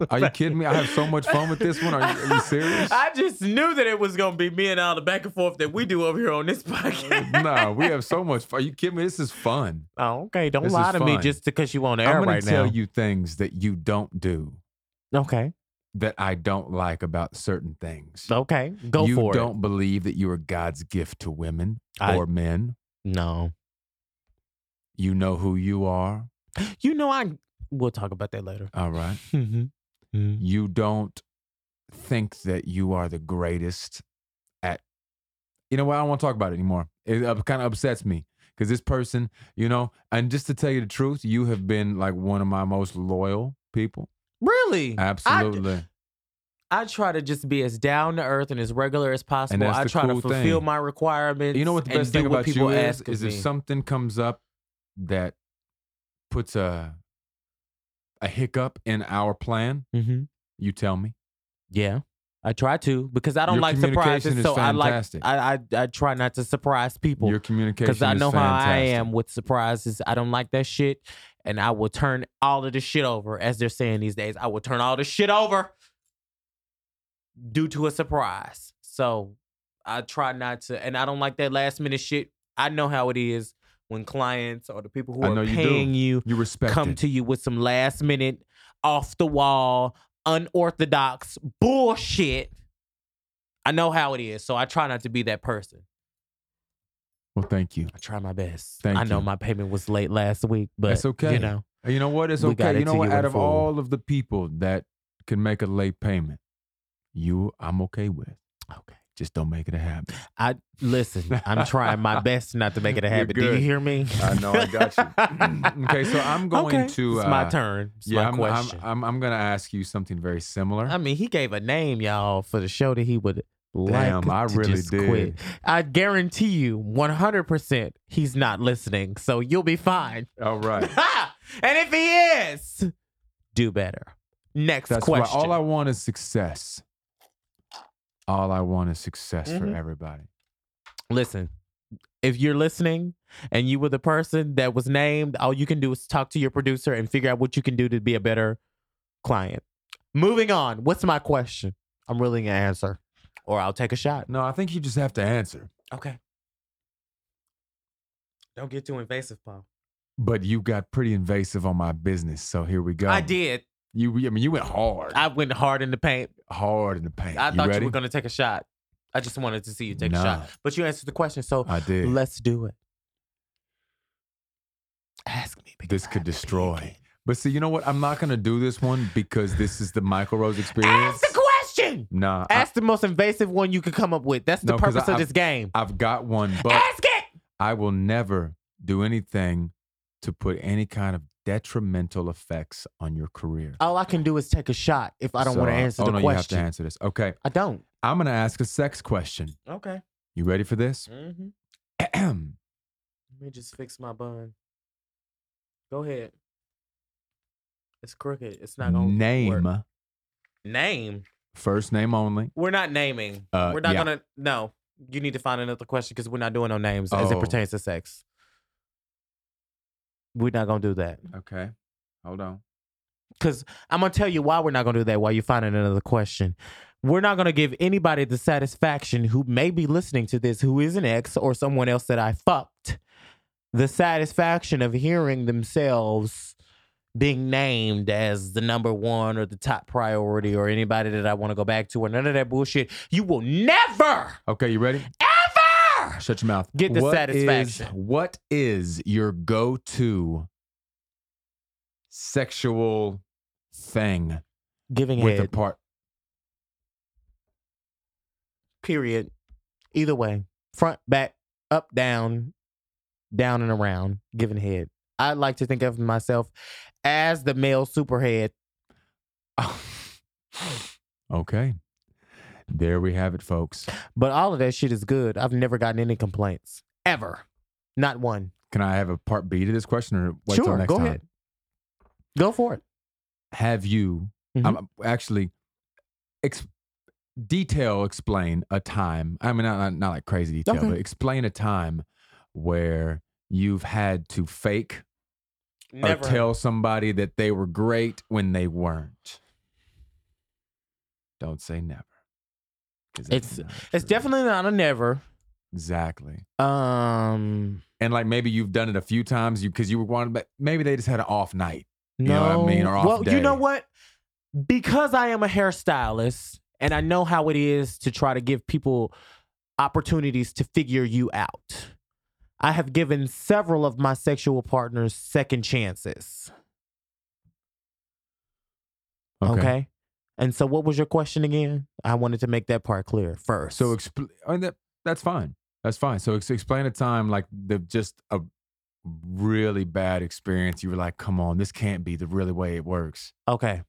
Are you kidding me? I have so much fun with this one. Are you, are you <laughs> serious? I just knew that it was gonna be me and all the back and forth that we do over here on this <laughs> podcast. no, we have so much fun. Are you kidding me? This is fun. Oh, okay. Don't This lie to me just because you on I'm air going right to tell now. you things that you don't do Okay. That I don't like about certain things. Okay. Go you for it. You don't believe that you are God's gift to women I- or men. No. You know who you are. <gasps> You know I. We'll talk about that later. All right. <laughs> Mm-hmm. You don't think that you are the greatest at. You know what? I don't want to talk about it anymore. It uh, kind of upsets me because this person, you know, and just to tell you the truth, you have been like one of my most loyal people. Really? Absolutely. I try to just be as down to earth and as regular as possible. I try cool to fulfill thing. my requirements. you know what the best thing about people you is? Is if something comes up that puts a a hiccup in our plan, Mhm. you tell me. Yeah. I try to because I don't Your like surprises. is So I like. I, I I try not to surprise people. Your communication because I know how I am with surprises. I don't like that shit, and I will turn all of the shit over, as they're saying these days. I will turn all the shit over due to a surprise. So I try not to, and I don't like that last minute shit. I know how it is when clients or the people who I are you paying you You respect come it. to you with some last minute, off the wall, unorthodox bullshit. I know how it is, so I try not to be that person. Well, thank you. I try my best. Thank I know you. my payment was late last week, but That's okay. You know, And You know what? It's okay. You know what? you Out of full. all of the people that can make a late payment, you I'm okay with. okay. Just don't make it a habit. I listen. I'm trying my <laughs> best not to make it a habit. Do you hear me? I know, I got you. <laughs> okay, so I'm going Okay, to. It's my uh, turn. It's yeah, my I'm, I'm. I'm, I'm going to ask you something very similar. I mean, he gave a name, y'all, for the show that he would Damn, like I really did. quit. I guarantee you, 100%, he's not listening. So you'll be fine. All right. <laughs> and if he is, do better. Next That's right. question. All I want is success. All I want is success for Mhm. everybody. Listen, if you're listening and you were the person that was named, all you can do is talk to your producer and figure out what you can do to be a better client. Moving on. What's my question? I'm willing to answer, or I'll take a shot. No, I think you just have to answer. Okay. Don't get too invasive, Paul. But you got pretty invasive on my business, so here we go. I did. You, I mean, you went hard, I went hard in the paint. hard in the paint. I thought ready? you were going to take a shot. I just wanted to see you take a shot. But you answered the question, so I did. let's do it. Ask me. This could to destroy. But see, you know what? I'm not gonna do this one because this is the Mykel Rose experience. Ask question. Nah, I, the most invasive one you could come up with. That's the No, purpose of I've- this game. I've got one, but Ask it. I will never do anything to put any kind of detrimental effects on your career. All I can do is take a shot if I don't want to So, answer oh, the no, question. You have to answer this. Okay, I don't. I'm gonna ask a sex question. Okay. You ready for this? Mm-hmm. Let me just fix my bun. Go ahead. It's crooked. It's not gonna work. Name work. Name. First name only. We're not naming. Uh, we're not yeah. gonna. No. You need to find another question because we're not doing no names as it Oh. pertains to sex. We're not gonna do that. Okay, hold on. Because I'm gonna tell you why we're not gonna do that. While you're finding another question, we're not gonna give anybody the satisfaction who may be listening to this, who is an ex or someone else that I fucked, the satisfaction of hearing themselves being named as the number one or the top priority or anybody that I want to go back to or none of that bullshit. You will never, Okay, you ready? ever Shut your mouth. Get the What is- satisfaction. what is your go-to sexual thing giving with head. a part? period. Either way, front, back, up, down, down and around, giving head. I like to think of myself as the male superhead. okay, there we have it, folks. But all of that shit is good. I've never gotten any complaints. Ever. Not one. Can I have a part B to this question, or wait till sure, next go time? ahead. Go for it. Have you Mhm. um, actually ex- detail explain a time? I mean, not, not, not like crazy detail, Okay. but explain a time where you've had to fake or tell somebody that they were great when they weren't. Don't say never. It's- It's definitely not a never. exactly. Um, And like maybe you've done it a few times, you because you were wanting, but maybe they just had an off night. no. know what I mean, or off well, you know what? Because I am a hairstylist and I know how it is to try to give people opportunities to figure you out. I have given several of my sexual partners second chances. Okay. And so, what was your question again? I wanted to make that part clear first. So expl- I mean, that that's fine. That's fine. So ex- explain a time like the just a really bad experience. You were like, "Come on, this can't be the really way it works." Okay.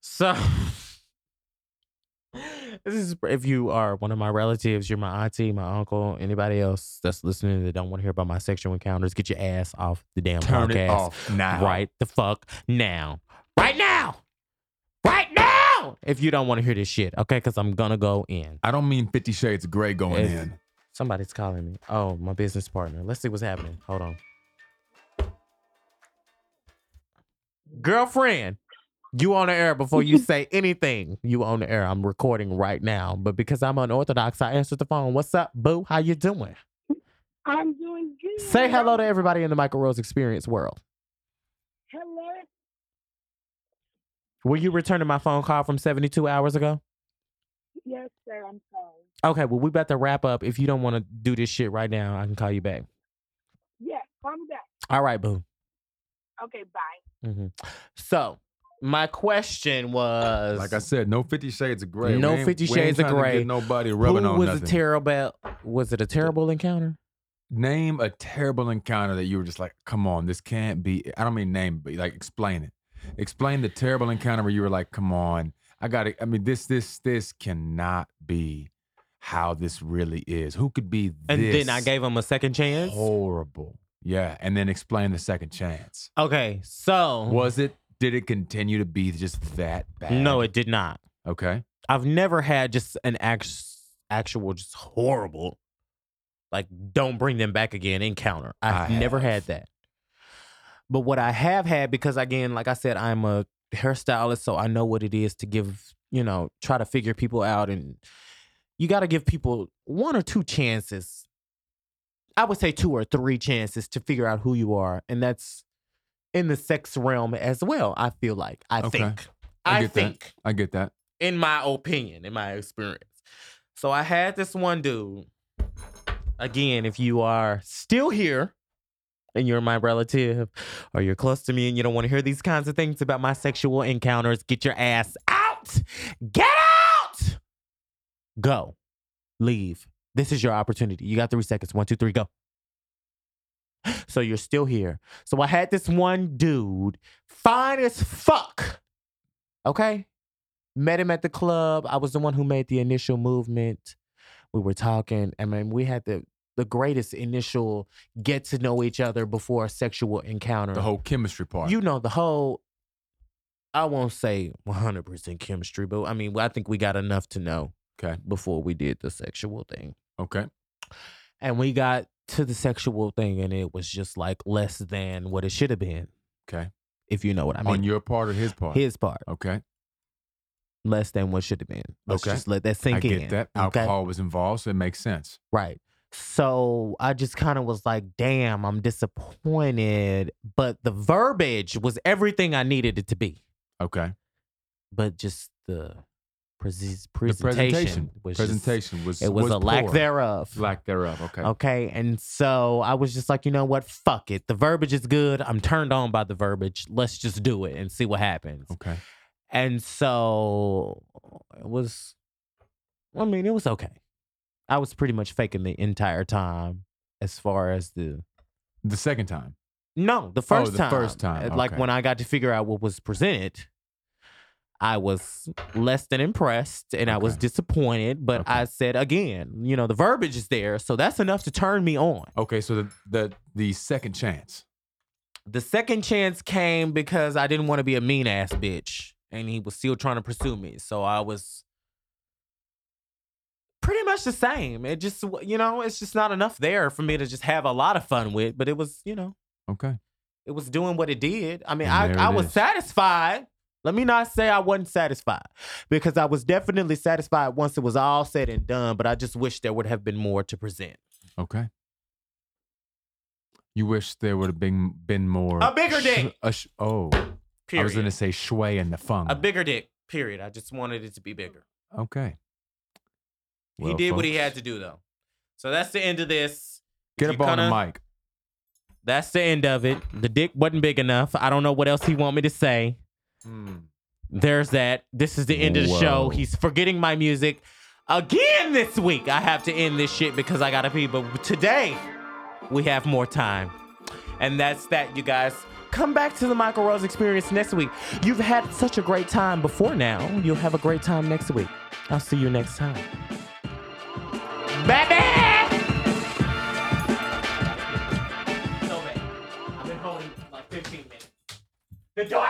So <laughs> this is if you are one of my relatives, you're my auntie, my uncle, anybody else that's listening that don't want to hear about my sexual encounters, get your ass off the damn Turn podcast it off now. right the fuck now. Right now. Right now. If you don't want to hear this shit, okay? Because I'm gonna go in. I don't mean Fifty Shades of Grey going It's- in. Somebody's calling me. Oh, my business partner. Let's see what's happening. Hold on. Girlfriend, you on the air before you <laughs> say anything. You on the air. I'm recording right now. But because I'm unorthodox, I answered the phone. What's up, boo? How you doing? I'm doing good. Say hello to everybody in the Mykel Rose Experience world. Hello. Were you returning my phone call from 72 hours ago? Yes, sir. I'm sorry. Okay, well, we about to wrap up. If you don't want to do this shit right now, I can call you back. Yes, I'm back. All right, boo. Okay, bye. hmm So, my question was Like I said, no Fifty Shades of Grey. No We ain't- 50 we ain't Shades of trying to get Grey. Nobody who rubbing on was nothing. a terrible was it a terrible encounter? name a terrible encounter that you were just like, "Come on, this can't be." I don't mean name, but like explain it. Explain the terrible encounter where you were like, "Come on, I got to I mean, this, this, this cannot be how this really is. Who could be And then I gave him a second chance. horrible? Yeah, and then explain the second chance. Okay, so Was it? Did it continue to be just that bad? no, it did not. Okay. I've never had just an act- actual just horrible like don't bring them back again encounter. I've I never have. had that. But what I have had because again, like I said, I'm a hairstylist, so I know what it is to give, you know, try to figure people out and you got to give people one or two chances. I would say two or three chances to figure out who you are, and that's in the sex realm as well. I feel like I Okay. think I I, get that. think I get that. in my opinion, in my experience. So I had this one dude. Again, if you are still here and you're my relative or you're close to me and you don't want to hear these kinds of things about my sexual encounters, get your ass out! Get out! Go. Leave. This is your opportunity. You got three seconds. One, two, three, go. <gasps> So you're still here. So I had this one dude, fine as fuck. Okay? Met him at the club. I was the one who made the initial movement. We were talking. I mean, we had the the greatest initial get to know each other before a sexual encounter. The whole chemistry part. You know, the whole, I won't say 100% chemistry, but I mean, I think we got enough to know okay. before we did the sexual thing. Okay. And we got to the sexual thing, and it was just like less than what it should have been, Okay. if you know what I mean. On your part or his part? His part, Okay. less than what should have been. Let's Okay. just let that sink I in. get that. okay? Alcohol was involved, so it makes sense. Right. So I just kind of was like, damn, I'm disappointed. But the verbiage was everything I needed it to be. Okay. But just the pres- The presentation, presentation. was just- presentation was it was, a lack thereof. Lack thereof. Okay. Okay. And so I was just like, you know what? Fuck it. The verbiage is good. I'm turned on by the verbiage. Let's just do it and see what happens. Okay. And so it was, I mean, it was okay. I was pretty much faking the entire time as far as the, The second time. no, the oh, first Oh, the time. first time, Like okay. when I got to figure out what was presented, I was less than impressed and I was disappointed. But Okay. I said again, you know, the verbiage is there. So that's enough to turn me on. Okay. So the the the second chance. The second chance came because I didn't want to be a mean ass bitch, and he was still trying to pursue me. So I was pretty much the same. It just, you know, it's just not enough there for me to just have a lot of fun with. But it was, you know, Okay. it was doing what it did. I mean, And I, I was is. satisfied. Let me not say I wasn't satisfied because I was definitely satisfied once it was all said and done. But I just wish there would have been more to present. Okay. You wish there would have been been more A bigger dick. a sh- oh, Period. I was gonna say shui and the fung. a bigger dick. Period. I just wanted it to be bigger. Okay. he Well, did what he folks, had to do though. So that's the end of this. Get You up on the mic. That's the end of it. The dick wasn't big enough. I don't know what else he want me to say. Hmm. There's that. This is the end of the show. He's forgetting my music again this week. I have to end this shit because I gotta pee. But today we have more time, and that's that, you guys. Come back to the Mykel Rose experience next week. You've had such a great time before now. You'll have a great time next week. I'll see you next time. Baby! So bad. I've been holding like 15 minutes. The door